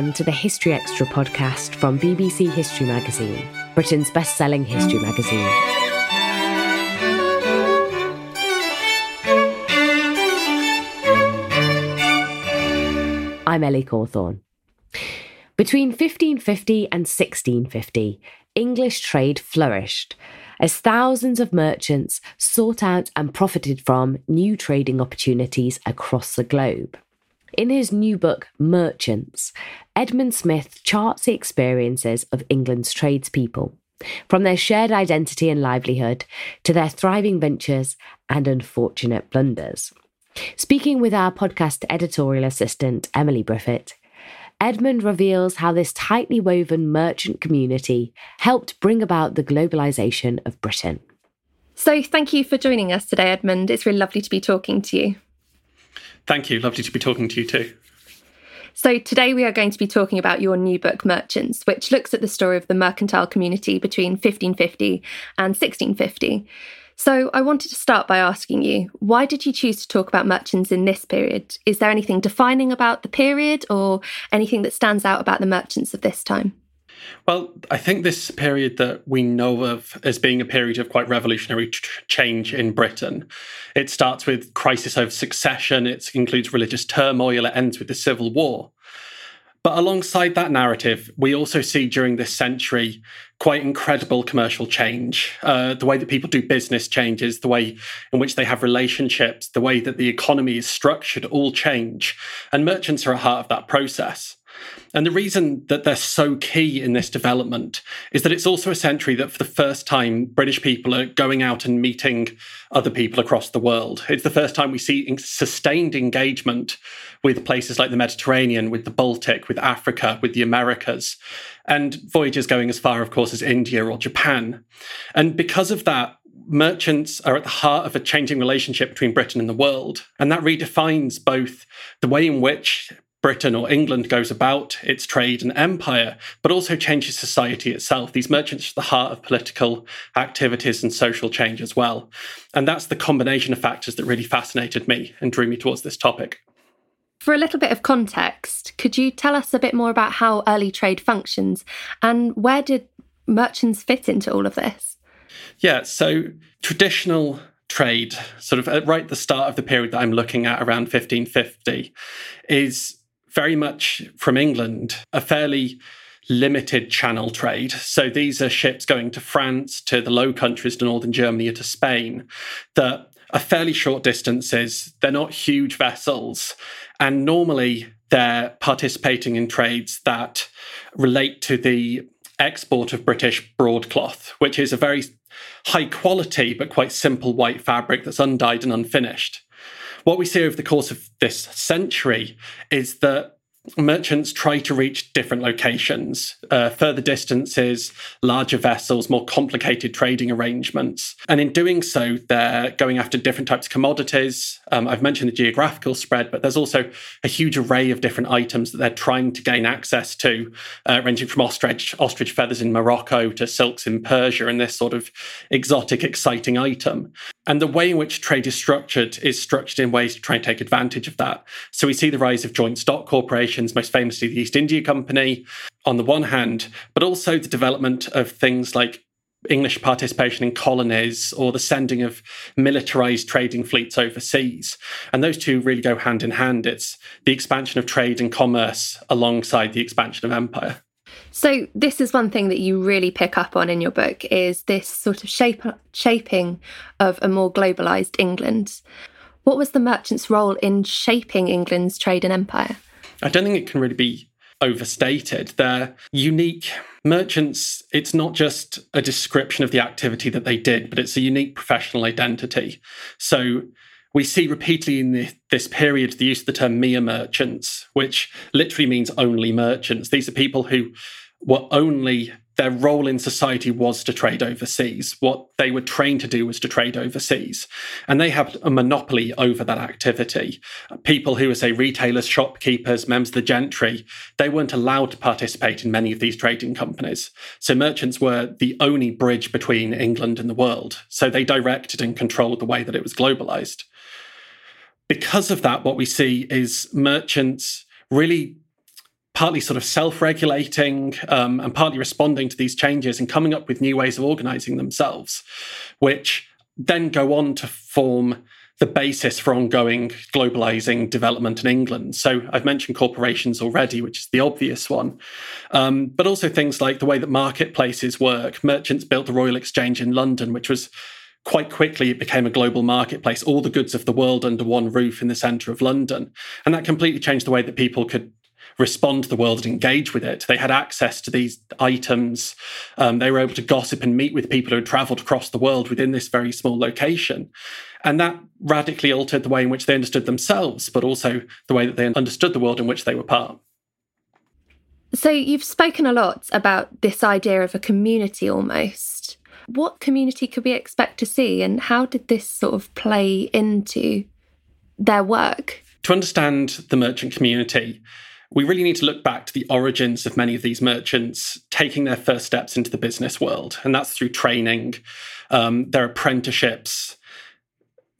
Welcome to the History Extra podcast from BBC History Magazine, Britain's best selling history magazine. I'm Ellie Cawthorne. Between 1550 and 1650, English trade flourished as thousands of merchants sought out and profited from new trading opportunities across the globe. In his new book, Merchants, Edmund Smith charts the experiences of England's tradespeople, from their shared identity and livelihood to their thriving ventures and unfortunate blunders. Speaking with our podcast editorial assistant, Emily Briffett, Edmund reveals how this tightly woven merchant community helped bring about the globalisation of Britain. So, thank you for joining us today, Edmund. It's really lovely to be talking to you. Thank you. Lovely to be talking to you too. So, today we are going to be talking about your new book, Merchants, which looks at the story of the mercantile community between 1550 and 1650. So, I wanted to start by asking you why did you choose to talk about merchants in this period? Is there anything defining about the period or anything that stands out about the merchants of this time? Well, I think this period that we know of as being a period of quite revolutionary change in Britain. It starts with crisis over succession, it includes religious turmoil, it ends with the Civil War. But alongside that narrative, we also see during this century quite incredible commercial change. Uh, the way that people do business changes, the way in which they have relationships, the way that the economy is structured all change. And merchants are at heart of that process. And the reason that they're so key in this development is that it's also a century that for the first time, British people are going out and meeting other people across the world. It's the first time we see sustained engagement with places like the Mediterranean, with the Baltic, with Africa, with the Americas, and voyages going as far, of course, as India or Japan. And because of that, merchants are at the heart of a changing relationship between Britain and the world. And that redefines both the way in which Britain or England goes about its trade and empire, but also changes society itself. These merchants are the heart of political activities and social change as well. And that's the combination of factors that really fascinated me and drew me towards this topic. For a little bit of context, could you tell us a bit more about how early trade functions and where did merchants fit into all of this? Yeah, so traditional trade, sort of at right at the start of the period that I'm looking at around 1550, is very much from England, a fairly limited channel trade. So these are ships going to France, to the Low Countries, to northern Germany, or to Spain that are fairly short distances. They're not huge vessels. And normally they're participating in trades that relate to the export of British broadcloth, which is a very high quality but quite simple white fabric that's undyed and unfinished. What we see over the course of this century is that merchants try to reach different locations, uh, further distances, larger vessels, more complicated trading arrangements. And in doing so, they're going after different types of commodities. Um, I've mentioned the geographical spread, but there's also a huge array of different items that they're trying to gain access to, uh, ranging from ostrich, ostrich feathers in Morocco to silks in Persia and this sort of exotic, exciting item. And the way in which trade is structured is structured in ways to try and take advantage of that. So we see the rise of joint stock corporations, most famously the East India Company, on the one hand, but also the development of things like English participation in colonies or the sending of militarized trading fleets overseas. And those two really go hand in hand. It's the expansion of trade and commerce alongside the expansion of empire. So this is one thing that you really pick up on in your book is this sort of shape, shaping of a more globalized England. What was the merchant's role in shaping England's trade and empire? I don't think it can really be overstated. They're unique merchants. It's not just a description of the activity that they did, but it's a unique professional identity. So we see repeatedly in the, this period the use of the term mere merchants, which literally means only merchants. These are people who were only their role in society was to trade overseas. What they were trained to do was to trade overseas. And they had a monopoly over that activity. People who were, say, retailers, shopkeepers, members of the gentry, they weren't allowed to participate in many of these trading companies. So merchants were the only bridge between England and the world. So they directed and controlled the way that it was globalized. Because of that, what we see is merchants really partly sort of self regulating um, and partly responding to these changes and coming up with new ways of organizing themselves, which then go on to form the basis for ongoing globalizing development in England. So I've mentioned corporations already, which is the obvious one, um, but also things like the way that marketplaces work. Merchants built the Royal Exchange in London, which was quite quickly it became a global marketplace, all the goods of the world under one roof in the center of London. And that completely changed the way that people could respond to the world and engage with it. They had access to these items. Um, they were able to gossip and meet with people who had traveled across the world within this very small location. And that radically altered the way in which they understood themselves, but also the way that they understood the world in which they were part. So, you've spoken a lot about this idea of a community almost. What community could we expect to see, and how did this sort of play into their work? To understand the merchant community, we really need to look back to the origins of many of these merchants taking their first steps into the business world, and that's through training, um, their apprenticeships.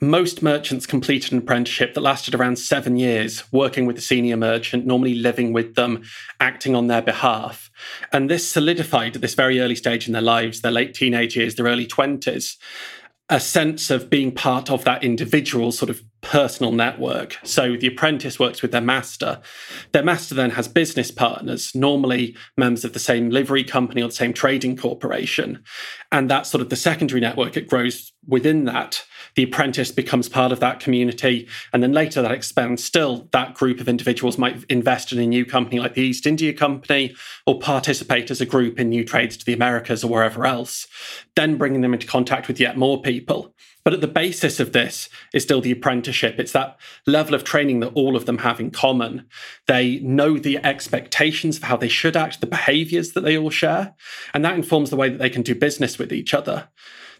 Most merchants completed an apprenticeship that lasted around seven years, working with a senior merchant, normally living with them, acting on their behalf. And this solidified at this very early stage in their lives, their late teenage years, their early 20s, a sense of being part of that individual sort of personal network. So the apprentice works with their master. Their master then has business partners, normally members of the same livery company or the same trading corporation. And that's sort of the secondary network. It grows within that the apprentice becomes part of that community. And then later that expands still. That group of individuals might invest in a new company like the East India Company or participate as a group in new trades to the Americas or wherever else, then bringing them into contact with yet more people. But at the basis of this is still the apprenticeship. It's that level of training that all of them have in common. They know the expectations of how they should act, the behaviors that they all share, and that informs the way that they can do business with each other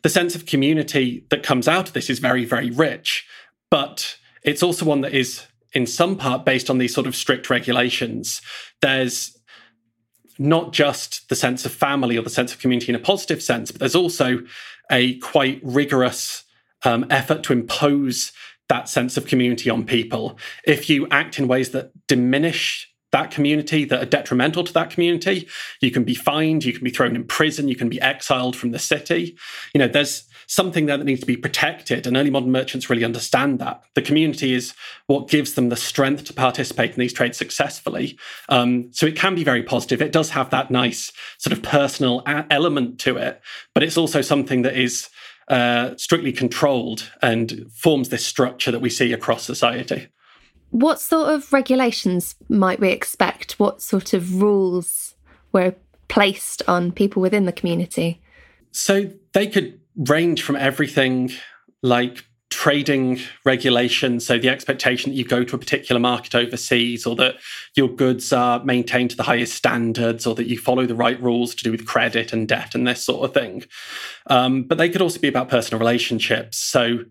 the sense of community that comes out of this is very, very rich, but it's also one that is in some part based on these sort of strict regulations. There's not just the sense of family or the sense of community in a positive sense, but there's also a quite rigorous um, effort to impose that sense of community on people. If you act in ways that diminish that community that are detrimental to that community. You can be fined, you can be thrown in prison, you can be exiled from the city. You know, there's something there that needs to be protected, and early modern merchants really understand that. The community is what gives them the strength to participate in these trades successfully. Um, so it can be very positive. It does have that nice sort of personal element to it, but it's also something that is. Uh, strictly controlled and forms this structure that we see across society. What sort of regulations might we expect? What sort of rules were placed on people within the community? So they could range from everything like trading regulations. So the expectation that you go to a particular market overseas or that your goods are maintained to the highest standards or that you follow the right rules to do with credit and debt and this sort of thing. Um, but they could also be about personal relationships. So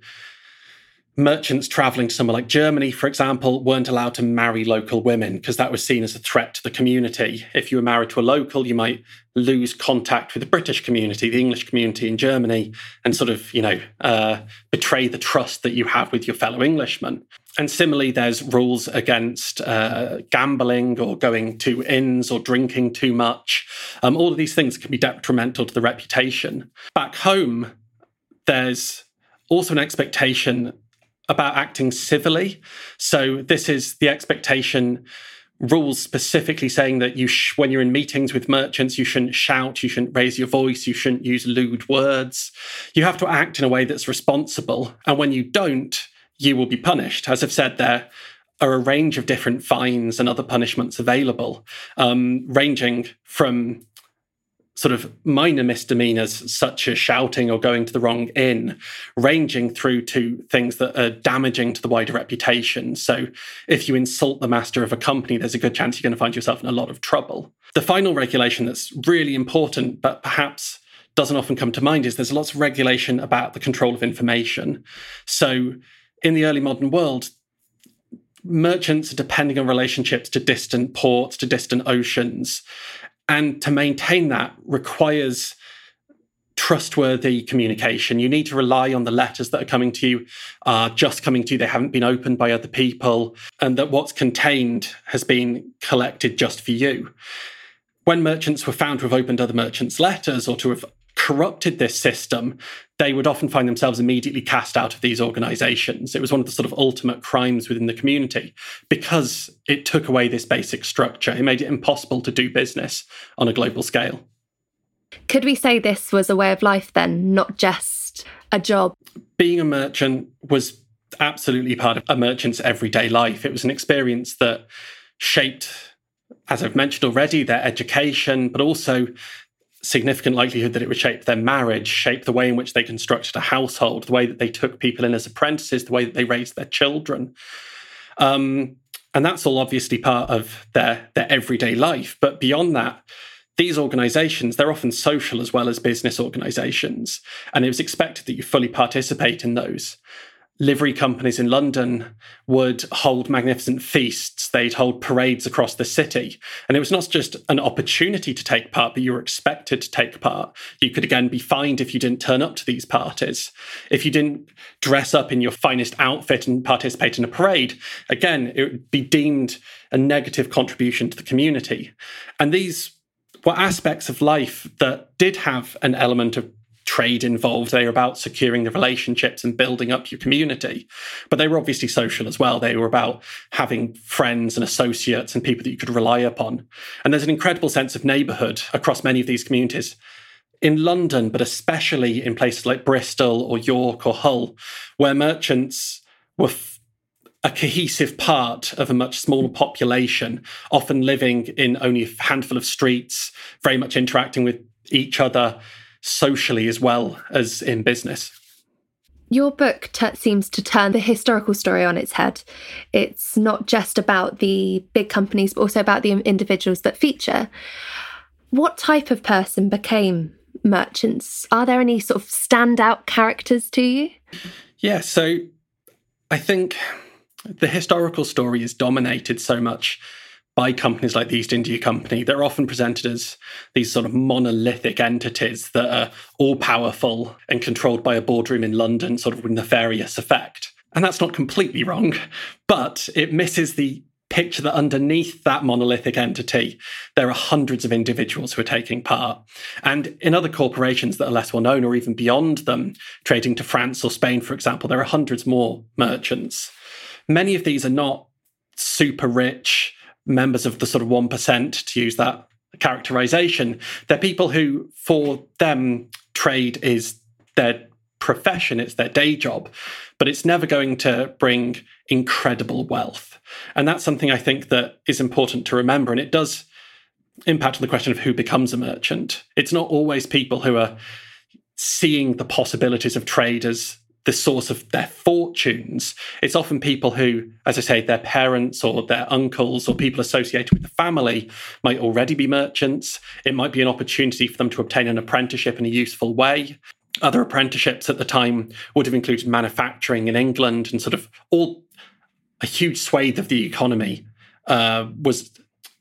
merchants traveling to somewhere like Germany, for example, weren't allowed to marry local women because that was seen as a threat to the community. If you were married to a local, you might lose contact with the British community, the English community in Germany, and sort of, you know, uh, betray the trust that you have with your fellow Englishmen. And similarly, there's rules against uh, gambling or going to inns or drinking too much. Um, all of these things can be detrimental to the reputation. Back home, there's also an expectation about acting civilly. So this is the expectation rules specifically saying that you sh- when you're in meetings with merchants you shouldn't shout you shouldn't raise your voice you shouldn't use lewd words. You have to act in a way that's responsible. And when you don't you will be punished. As i've said there are a range of different fines and other punishments available um, ranging from sort of minor misdemeanors such as shouting or going to the wrong inn, ranging through to things that are damaging to the wider reputation. So if you insult the master of a company, there's a good chance you're going to find yourself in a lot of trouble. The final regulation that's really important, but perhaps doesn't often come to mind, is there's lots of regulation about the control of information. So in the early modern world, merchants are depending on relationships to distant ports, to distant oceans. And to maintain that requires trustworthy communication. You need to rely on the letters that are coming to you are just coming to you. They haven't been opened by other people, and that what's contained has been collected just for you. When merchants were found to have opened other merchants' letters or to have corrupted this system, they would often find themselves immediately cast out of these organizations. It was one of the sort of ultimate crimes within the community because it took away this basic structure. It made it impossible to do business on a global scale. Could we say this was a way of life then, not just a job? Being a merchant was absolutely part of a merchant's everyday life. It was an experience that shaped, as I've mentioned already, their education, but also significant likelihood that it would shape their marriage, shape the way in which they constructed a household, the way that they took people in as apprentices, the way that they raised their children. Um, and that's all obviously part of their, their everyday life. But beyond that, these organizations, they're often social as well as business organizations. And it was expected that you fully participate in those livery companies in London would hold magnificent feasts. They'd hold parades across the city. And it was not just an opportunity to take part, but you were expected to take part. You could again be fined if you didn't turn up to these parties. If you didn't dress up in your finest outfit and participate in a parade, again, it would be deemed a negative contribution to the community. And these were aspects of life that did have an element of trade involved. They were about securing the relationships and building up your community. But they were obviously social as well. They were about having friends and associates and people that you could rely upon. And there's an incredible sense of neighborhood across many of these communities. In London, but especially in places like Bristol or York or Hull, where merchants were f- a cohesive part of a much smaller population, often living in only a handful of streets, very much interacting with each other socially as well as in business. Your book t- seems to turn the historical story on its head. It's not just about the big companies, but also about the individuals that feature. What type of person became merchants? Are there any sort of standout characters to you? Yeah, so I think the historical story is dominated so much by companies like the East India Company, they're often presented as these sort of monolithic entities that are all powerful and controlled by a boardroom in London, sort of with nefarious effect. And that's not completely wrong, but it misses the picture that underneath that monolithic entity, there are hundreds of individuals who are taking part. And in other corporations that are less well known or even beyond them, trading to France or Spain, for example, there are hundreds more merchants. Many of these are not super rich members of the sort of 1%, to use that characterization. They're people who, for them, trade is their profession, it's their day job, but it's never going to bring incredible wealth. And that's something I think that is important to remember. And it does impact on the question of who becomes a merchant. It's not always people who are seeing the possibilities of trade as the source of their fortunes. It's often people who, as I say, their parents or their uncles or people associated with the family might already be merchants. It might be an opportunity for them to obtain an apprenticeship in a useful way. Other apprenticeships at the time would have included manufacturing in England and sort of all a huge swathe of the economy uh, was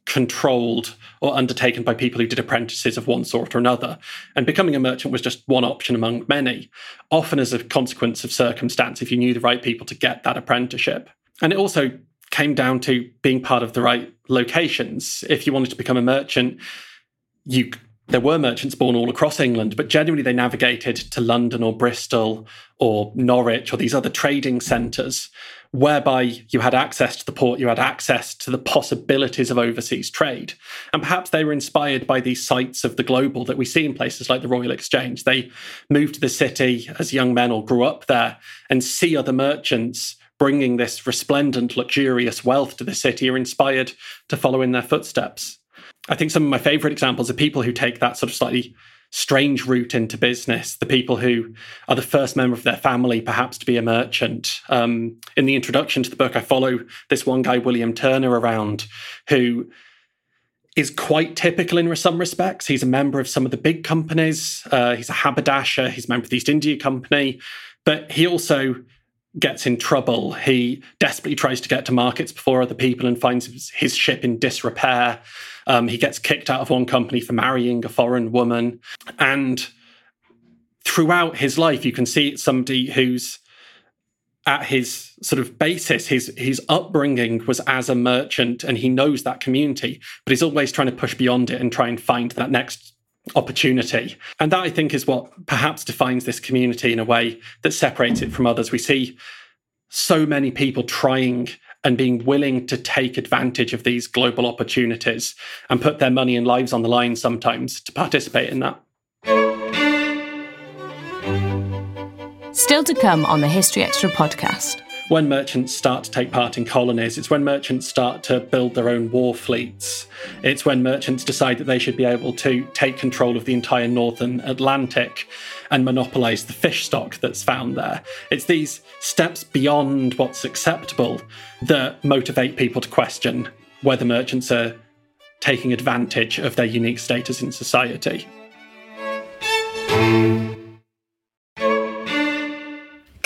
controlled or undertaken by people who did apprentices of one sort or another. And becoming a merchant was just one option among many, often as a consequence of circumstance if you knew the right people to get that apprenticeship. And it also came down to being part of the right locations. If you wanted to become a merchant, you there were merchants born all across England, but generally they navigated to London or Bristol or Norwich or these other trading centres whereby you had access to the port, you had access to the possibilities of overseas trade. And perhaps they were inspired by these sites of the global that we see in places like the Royal Exchange. They moved to the city as young men or grew up there and see other merchants bringing this resplendent, luxurious wealth to the city are inspired to follow in their footsteps. I think some of my favorite examples are people who take that sort of slightly strange route into business, the people who are the first member of their family, perhaps to be a merchant. Um, in the introduction to the book, I follow this one guy, William Turner, around who is quite typical in some respects. He's a member of some of the big companies. Uh, he's a haberdasher. He's a member of the East India Company, but he also gets in trouble. He desperately tries to get to markets before other people and finds his ship in disrepair. Um, he gets kicked out of one company for marrying a foreign woman. And throughout his life, you can see somebody who's at his sort of basis, his his upbringing was as a merchant, and he knows that community, but he's always trying to push beyond it and try and find that next opportunity. And that I think is what perhaps defines this community in a way that separates it from others. We see so many people trying and being willing to take advantage of these global opportunities and put their money and lives on the line sometimes to participate in that. Still to come on the History Extra podcast when merchants start to take part in colonies. It's when merchants start to build their own war fleets. It's when merchants decide that they should be able to take control of the entire northern Atlantic and monopolize the fish stock that's found there. It's these steps beyond what's acceptable that motivate people to question whether merchants are taking advantage of their unique status in society.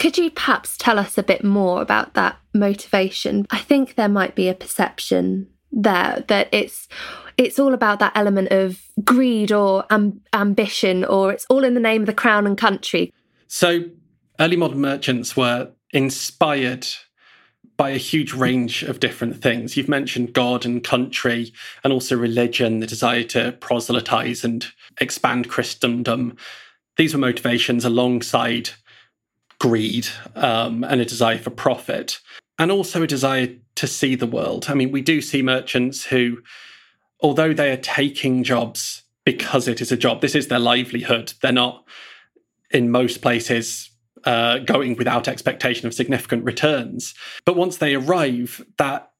Could you perhaps tell us a bit more about that motivation? I think there might be a perception there that it's it's all about that element of greed or um, ambition or it's all in the name of the crown and country. So early modern merchants were inspired by a huge range of different things. You've mentioned God and country, and also religion, the desire to proselytize and expand Christendom. These were motivations alongside greed um, and a desire for profit, and also a desire to see the world. I mean, we do see merchants who, although they are taking jobs because it is a job, this is their livelihood. They're not, in most places, uh, going without expectation of significant returns. But once they arrive, that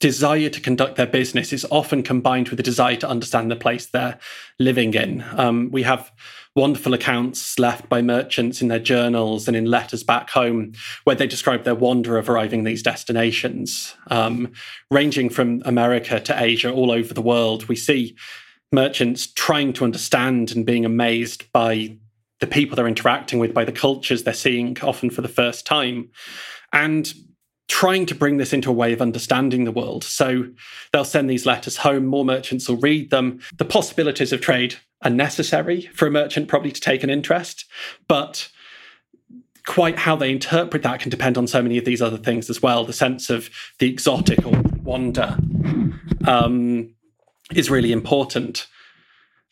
desire to conduct their business is often combined with a desire to understand the place they're living in. Um, we have wonderful accounts left by merchants in their journals and in letters back home where they describe their wonder of arriving these destinations. Um, ranging from America to Asia, all over the world, we see merchants trying to understand and being amazed by the people they're interacting with, by the cultures they're seeing, often for the first time. And trying to bring this into a way of understanding the world. So they'll send these letters home, more merchants will read them. The possibilities of trade are necessary for a merchant probably to take an interest, but quite how they interpret that can depend on so many of these other things as well. The sense of the exotic or wonder um, is really important.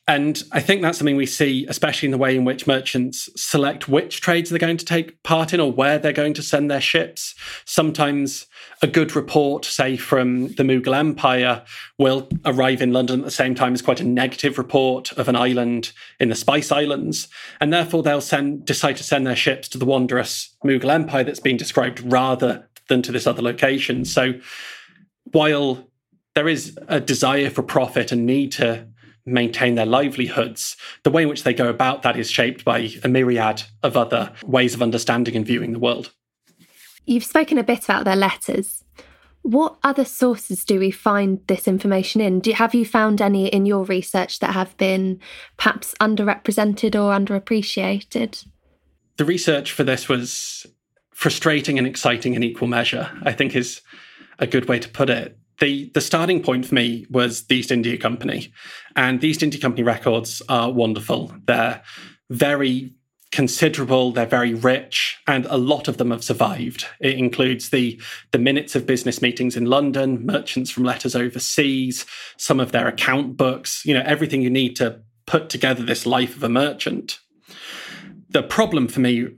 And I think that's something we see, especially in the way in which merchants select which trades they're going to take part in or where they're going to send their ships. Sometimes a good report, say from the Mughal Empire, will arrive in London at the same time as quite a negative report of an island in the Spice Islands. And therefore, they'll send, decide to send their ships to the wondrous Mughal Empire that's been described rather than to this other location. So while there is a desire for profit and need to maintain their livelihoods, the way in which they go about that is shaped by a myriad of other ways of understanding and viewing the world. You've spoken a bit about their letters. What other sources do we find this information in? Do, have you found any in your research that have been perhaps underrepresented or underappreciated? The research for this was frustrating and exciting in equal measure, I think is a good way to put it the the starting point for me was the East India Company, and the East India Company records are wonderful. They're very considerable they're very rich and a lot of them have survived. It includes the the minutes of business meetings in london merchants from letters overseas some of their account books you know everything you need to put together this life of a merchant. The problem for me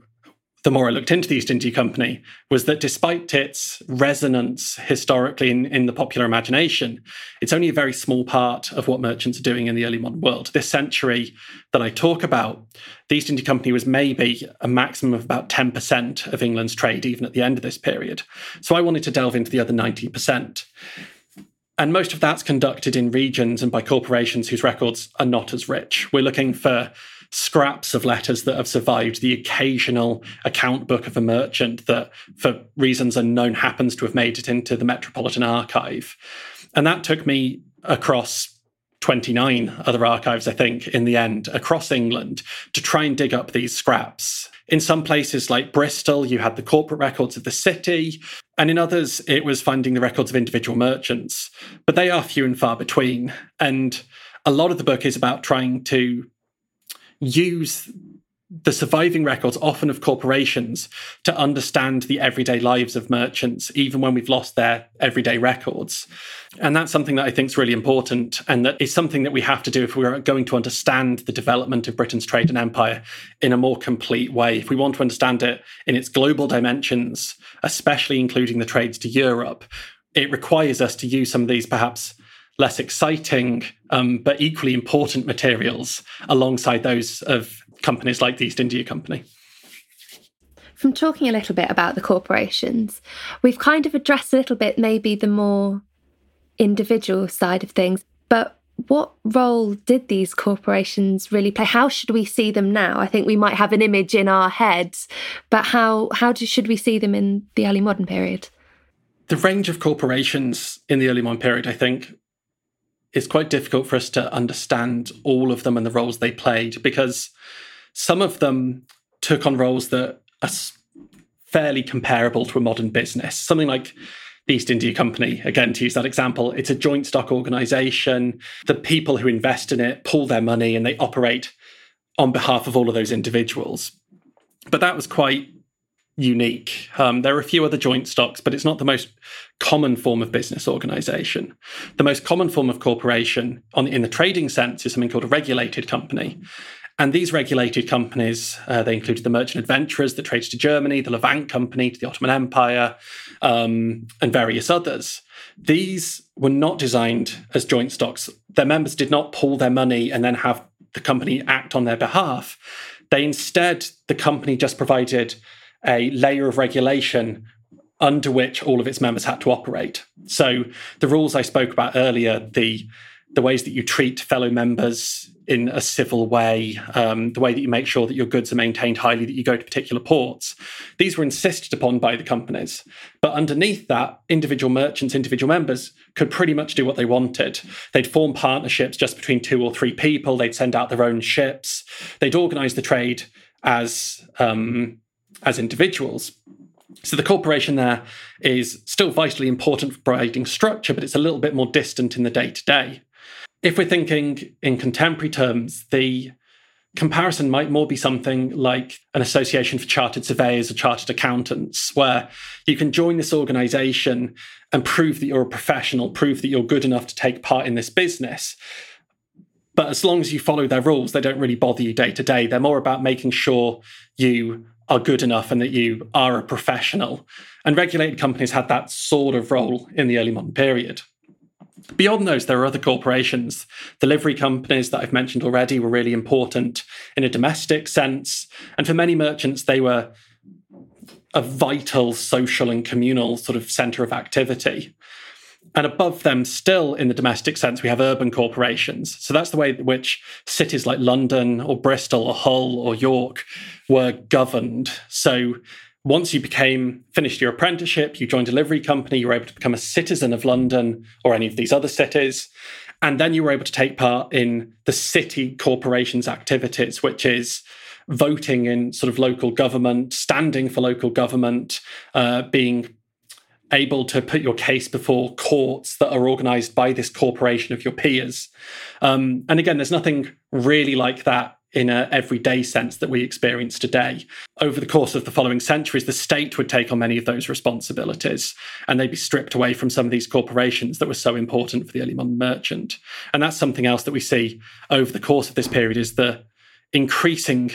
the more I looked into the East India Company was that despite its resonance historically in, in, the popular imagination, it's only a very small part of what merchants are doing in the early modern world. This century that I talk about, the East India Company was maybe a maximum of about 10% of England's trade, even at the end of this period. So I wanted to delve into the other 90%. And most of that's conducted in regions and by corporations whose records are not as rich. We're looking for scraps of letters that have survived, the occasional account book of a merchant that, for reasons unknown, happens to have made it into the Metropolitan Archive. And that took me across 29 other archives, I think, in the end, across England to try and dig up these scraps. In some places like Bristol, you had the corporate records of the city, and in others, it was finding the records of individual merchants. But they are few and far between. And a lot of the book is about trying to use the surviving records, often of corporations, to understand the everyday lives of merchants, even when we've lost their everyday records. And that's something that I think is really important, and that is something that we have to do if we're going to understand the development of Britain's trade and empire in a more complete way. If we want to understand it in its global dimensions, especially including the trades to Europe, it requires us to use some of these perhaps less exciting um, but equally important materials alongside those of companies like the East India Company. From talking a little bit about the corporations, we've kind of addressed a little bit maybe the more individual side of things, but what role did these corporations really play? How should we see them now? I think we might have an image in our heads, but how how do, should we see them in the early modern period? The range of corporations in the early modern period, I think, it's quite difficult for us to understand all of them and the roles they played because some of them took on roles that are fairly comparable to a modern business. Something like the East India Company, again, to use that example, it's a joint stock organization. The people who invest in it pull their money and they operate on behalf of all of those individuals. But that was quite unique. Um, there are a few other joint stocks, but it's not the most common form of business organization. The most common form of corporation on, in the trading sense is something called a regulated company. And these regulated companies, uh, they included the Merchant Adventurers that traded to Germany, the Levant Company to the Ottoman Empire, um, and various others. These were not designed as joint stocks. Their members did not pull their money and then have the company act on their behalf. They instead, the company just provided a layer of regulation under which all of its members had to operate. So the rules I spoke about earlier, the the ways that you treat fellow members in a civil way, um, the way that you make sure that your goods are maintained highly, that you go to particular ports. These were insisted upon by the companies. But underneath that, individual merchants, individual members could pretty much do what they wanted. They'd form partnerships just between two or three people, they'd send out their own ships, they'd organize the trade as um, as individuals. So the corporation there is still vitally important for providing structure, but it's a little bit more distant in the day to day. If we're thinking in contemporary terms, the comparison might more be something like an association for chartered surveyors or chartered accountants, where you can join this organization and prove that you're a professional, prove that you're good enough to take part in this business. But as long as you follow their rules, they don't really bother you day to day. They're more about making sure you are good enough and that you are a professional. And regulated companies had that sort of role in the early modern period. Beyond those, there are other corporations. The livery companies that I've mentioned already were really important in a domestic sense. And for many merchants, they were a vital social and communal sort of center of activity. And above them, still in the domestic sense, we have urban corporations. So that's the way in which cities like London or Bristol or Hull or York were governed. So once you became finished your apprenticeship, you joined a livery company, you were able to become a citizen of London or any of these other cities. And then you were able to take part in the city corporation's activities, which is voting in sort of local government, standing for local government, uh, being able to put your case before courts that are organized by this corporation of your peers. Um, and again, there's nothing really like that in an everyday sense that we experience today. Over the course of the following centuries, the state would take on many of those responsibilities and they'd be stripped away from some of these corporations that were so important for the early modern merchant. And that's something else that we see over the course of this period is the increasing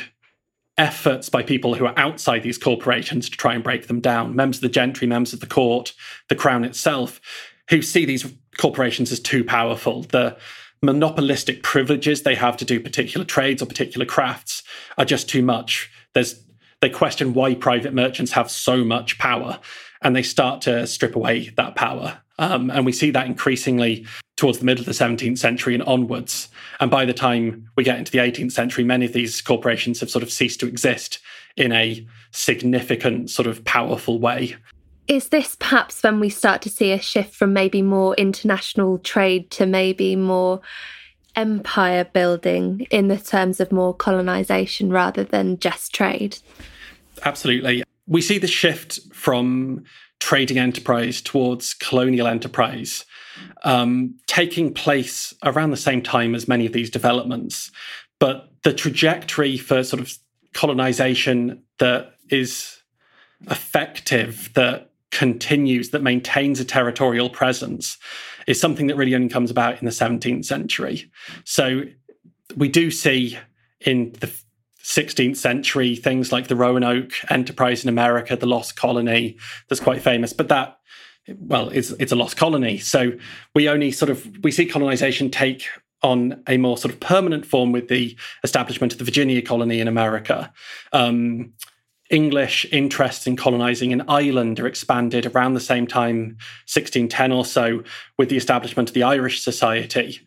efforts by people who are outside these corporations to try and break them down, members of the gentry, members of the court, the crown itself, who see these corporations as too powerful. The monopolistic privileges they have to do particular trades or particular crafts are just too much. There's they question why private merchants have so much power and they start to strip away that power. Um, and we see that increasingly towards the middle of the 17th century and onwards. And by the time we get into the 18th century, many of these corporations have sort of ceased to exist in a significant, sort of powerful way. Is this perhaps when we start to see a shift from maybe more international trade to maybe more empire building in the terms of more colonization rather than just trade? Absolutely. We see the shift from trading enterprise towards colonial enterprise um, taking place around the same time as many of these developments. But the trajectory for sort of colonization that is effective, that continues, that maintains a territorial presence, is something that really only comes about in the 17th century. So we do see in the 16th century things like the Roanoke enterprise in America, the Lost Colony, that's quite famous, but that well, it's it's a lost colony. So we only sort of we see colonization take on a more sort of permanent form with the establishment of the Virginia colony in America. Um, English interests in colonizing an island are expanded around the same time, 1610 or so, with the establishment of the Irish Society.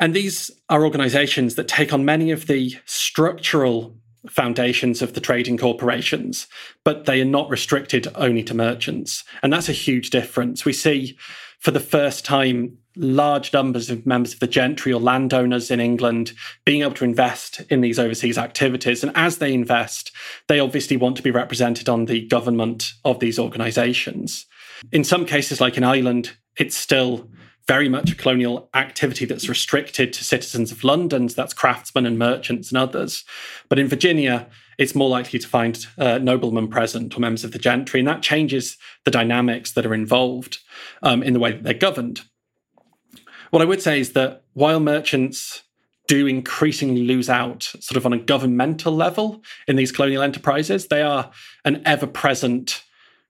And these are organizations that take on many of the structural foundations of the trading corporations, but they are not restricted only to merchants. And that's a huge difference. We see for the first time large numbers of members of the gentry or landowners in England being able to invest in these overseas activities. And as they invest, they obviously want to be represented on the government of these organizations. In some cases, like in Ireland, it's still very much a colonial activity that's restricted to citizens of London, so that's craftsmen and merchants and others. But in Virginia, it's more likely to find uh, noblemen present or members of the gentry, and that changes the dynamics that are involved um, in the way that they're governed. What I would say is that while merchants do increasingly lose out sort of on a governmental level in these colonial enterprises, they are an ever present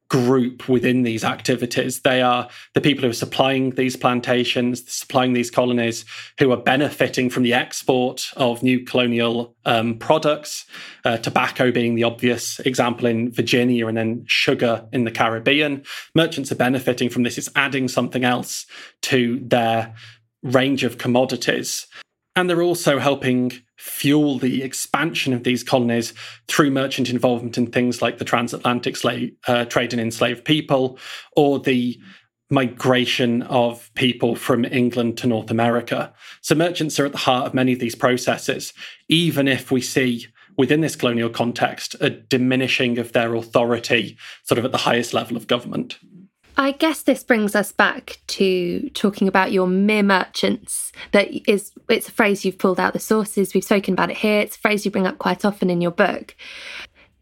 group within these activities. They are the people who are supplying these plantations, supplying these colonies, who are benefiting from the export of new colonial um, products, uh, tobacco being the obvious example in Virginia, and then sugar in the Caribbean. Merchants are benefiting from this. It's adding something else to their range of commodities. And they're also helping fuel the expansion of these colonies through merchant involvement in things like the transatlantic slave uh, trade in enslaved people or the migration of people from England to North America. So merchants are at the heart of many of these processes, even if we see within this colonial context a diminishing of their authority sort of at the highest level of government. I guess this brings us back to talking about your mere merchants. That is, it's a phrase you've pulled out the sources. We've spoken about it here. It's a phrase you bring up quite often in your book.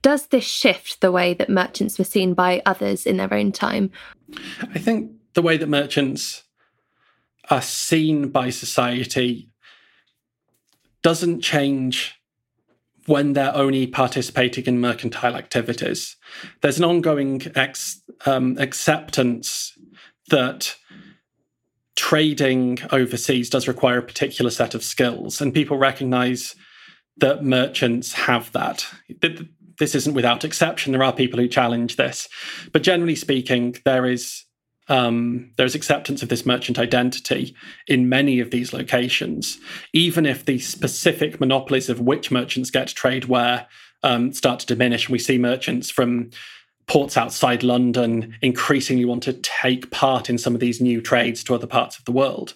Does this shift the way that merchants were seen by others in their own time? I think the way that merchants are seen by society doesn't change when they're only participating in mercantile activities. There's an ongoing ex, um, acceptance that trading overseas does require a particular set of skills, and people recognize that merchants have that. This isn't without exception. There are people who challenge this. But generally speaking, there is um, there's acceptance of this merchant identity in many of these locations, even if the specific monopolies of which merchants get to trade where um, start to diminish. We see merchants from ports outside London increasingly want to take part in some of these new trades to other parts of the world.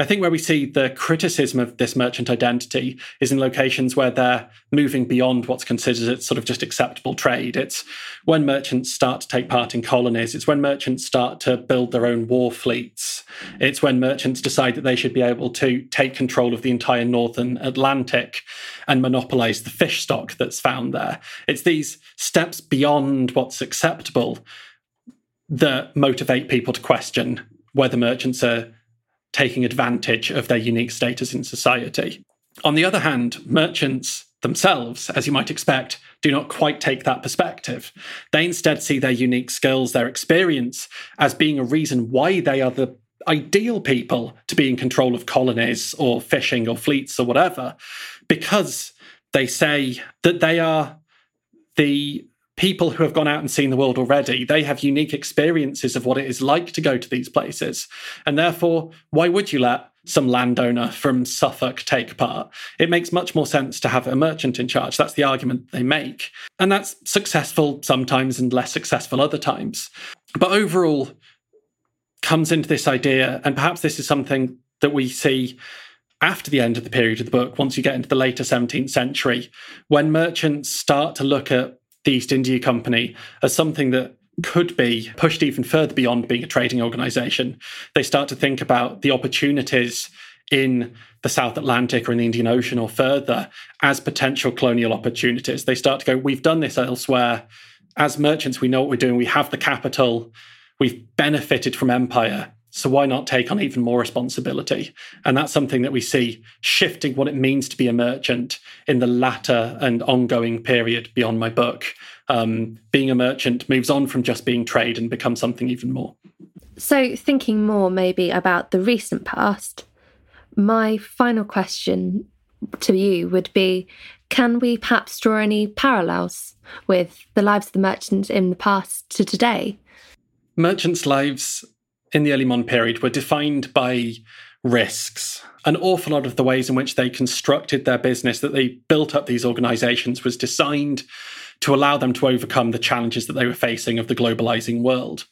I think where we see the criticism of this merchant identity is in locations where they're moving beyond what's considered sort of just acceptable trade. It's when merchants start to take part in colonies, it's when merchants start to build their own war fleets, it's when merchants decide that they should be able to take control of the entire northern Atlantic and monopolize the fish stock that's found there. It's these steps beyond what's acceptable that motivate people to question whether merchants are taking advantage of their unique status in society. On the other hand, merchants themselves, as you might expect, do not quite take that perspective. They instead see their unique skills, their experience, as being a reason why they are the ideal people to be in control of colonies or fishing or fleets or whatever, because they say that they are the people who have gone out and seen the world already, they have unique experiences of what it is like to go to these places. And therefore, why would you let some landowner from Suffolk take part? It makes much more sense to have a merchant in charge. That's the argument they make. And that's successful sometimes and less successful other times. But overall, comes into this idea, and perhaps this is something that we see after the end of the period of the book, once you get into the later 17th century, when merchants start to look at the East India Company as something that could be pushed even further beyond being a trading organization. They start to think about the opportunities in the South Atlantic or in the Indian Ocean or further as potential colonial opportunities. They start to go, we've done this elsewhere. As merchants, we know what we're doing. We have the capital. We've benefited from empire. So why not take on even more responsibility? And that's something that we see shifting what it means to be a merchant in the latter and ongoing period beyond my book. Um, being a merchant moves on from just being trade and becomes something even more. So, thinking more maybe about the recent past, my final question to you would be can we perhaps draw any parallels with the lives of the merchants in the past to today? Merchants' lives in the early modern period were defined by risks. An awful lot of the ways in which they constructed their business, that they built up these organizations, was designed to allow them to overcome the challenges that they were facing of the globalizing world.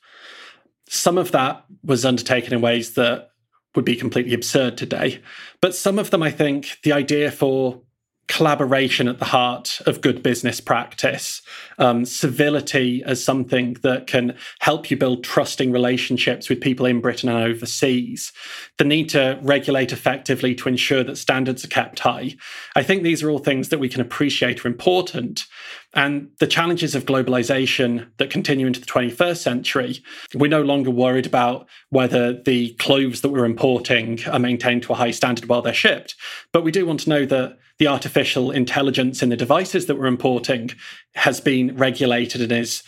Some of that was undertaken in ways that would be completely absurd today. But some of them, I think, the idea for collaboration at the heart of good business practice, um, civility as something that can help you build trusting relationships with people in Britain and overseas, the need to regulate effectively to ensure that standards are kept high. I think these are all things that we can appreciate are important. And the challenges of globalization that continue into the 21st century, we're no longer worried about whether the clothes that we're importing are maintained to a high standard while they're shipped. But we do want to know that the artificial intelligence in the devices that we're importing has been regulated and is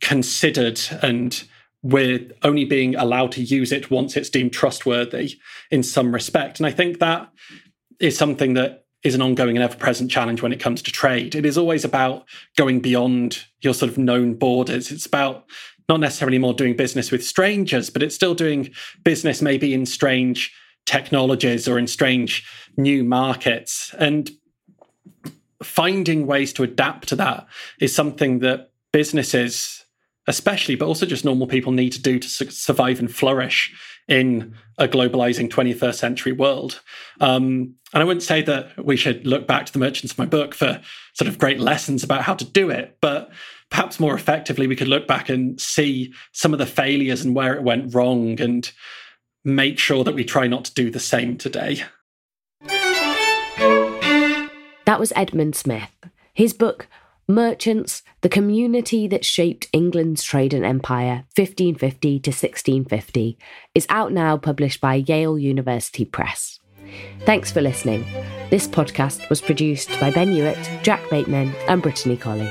considered and we're only being allowed to use it once it's deemed trustworthy in some respect. And I think that is something that is an ongoing and ever present challenge when it comes to trade. It is always about going beyond your sort of known borders. It's about not necessarily more doing business with strangers, but it's still doing business maybe in strange technologies or in strange new markets. And finding ways to adapt to that is something that businesses, especially, but also just normal people, need to do to su- survive and flourish in a globalizing 21st century world. Um, and I wouldn't say that we should look back to the merchants of my book for sort of great lessons about how to do it, but perhaps more effectively, we could look back and see some of the failures and where it went wrong and make sure that we try not to do the same today. That was Edmund Smith. His book, Merchants, the community that shaped England's trade and empire 1550 to 1650, is out now, published by Yale University Press. Thanks for listening. This podcast was produced by Ben Hewitt, Jack Bateman, and Brittany Colley.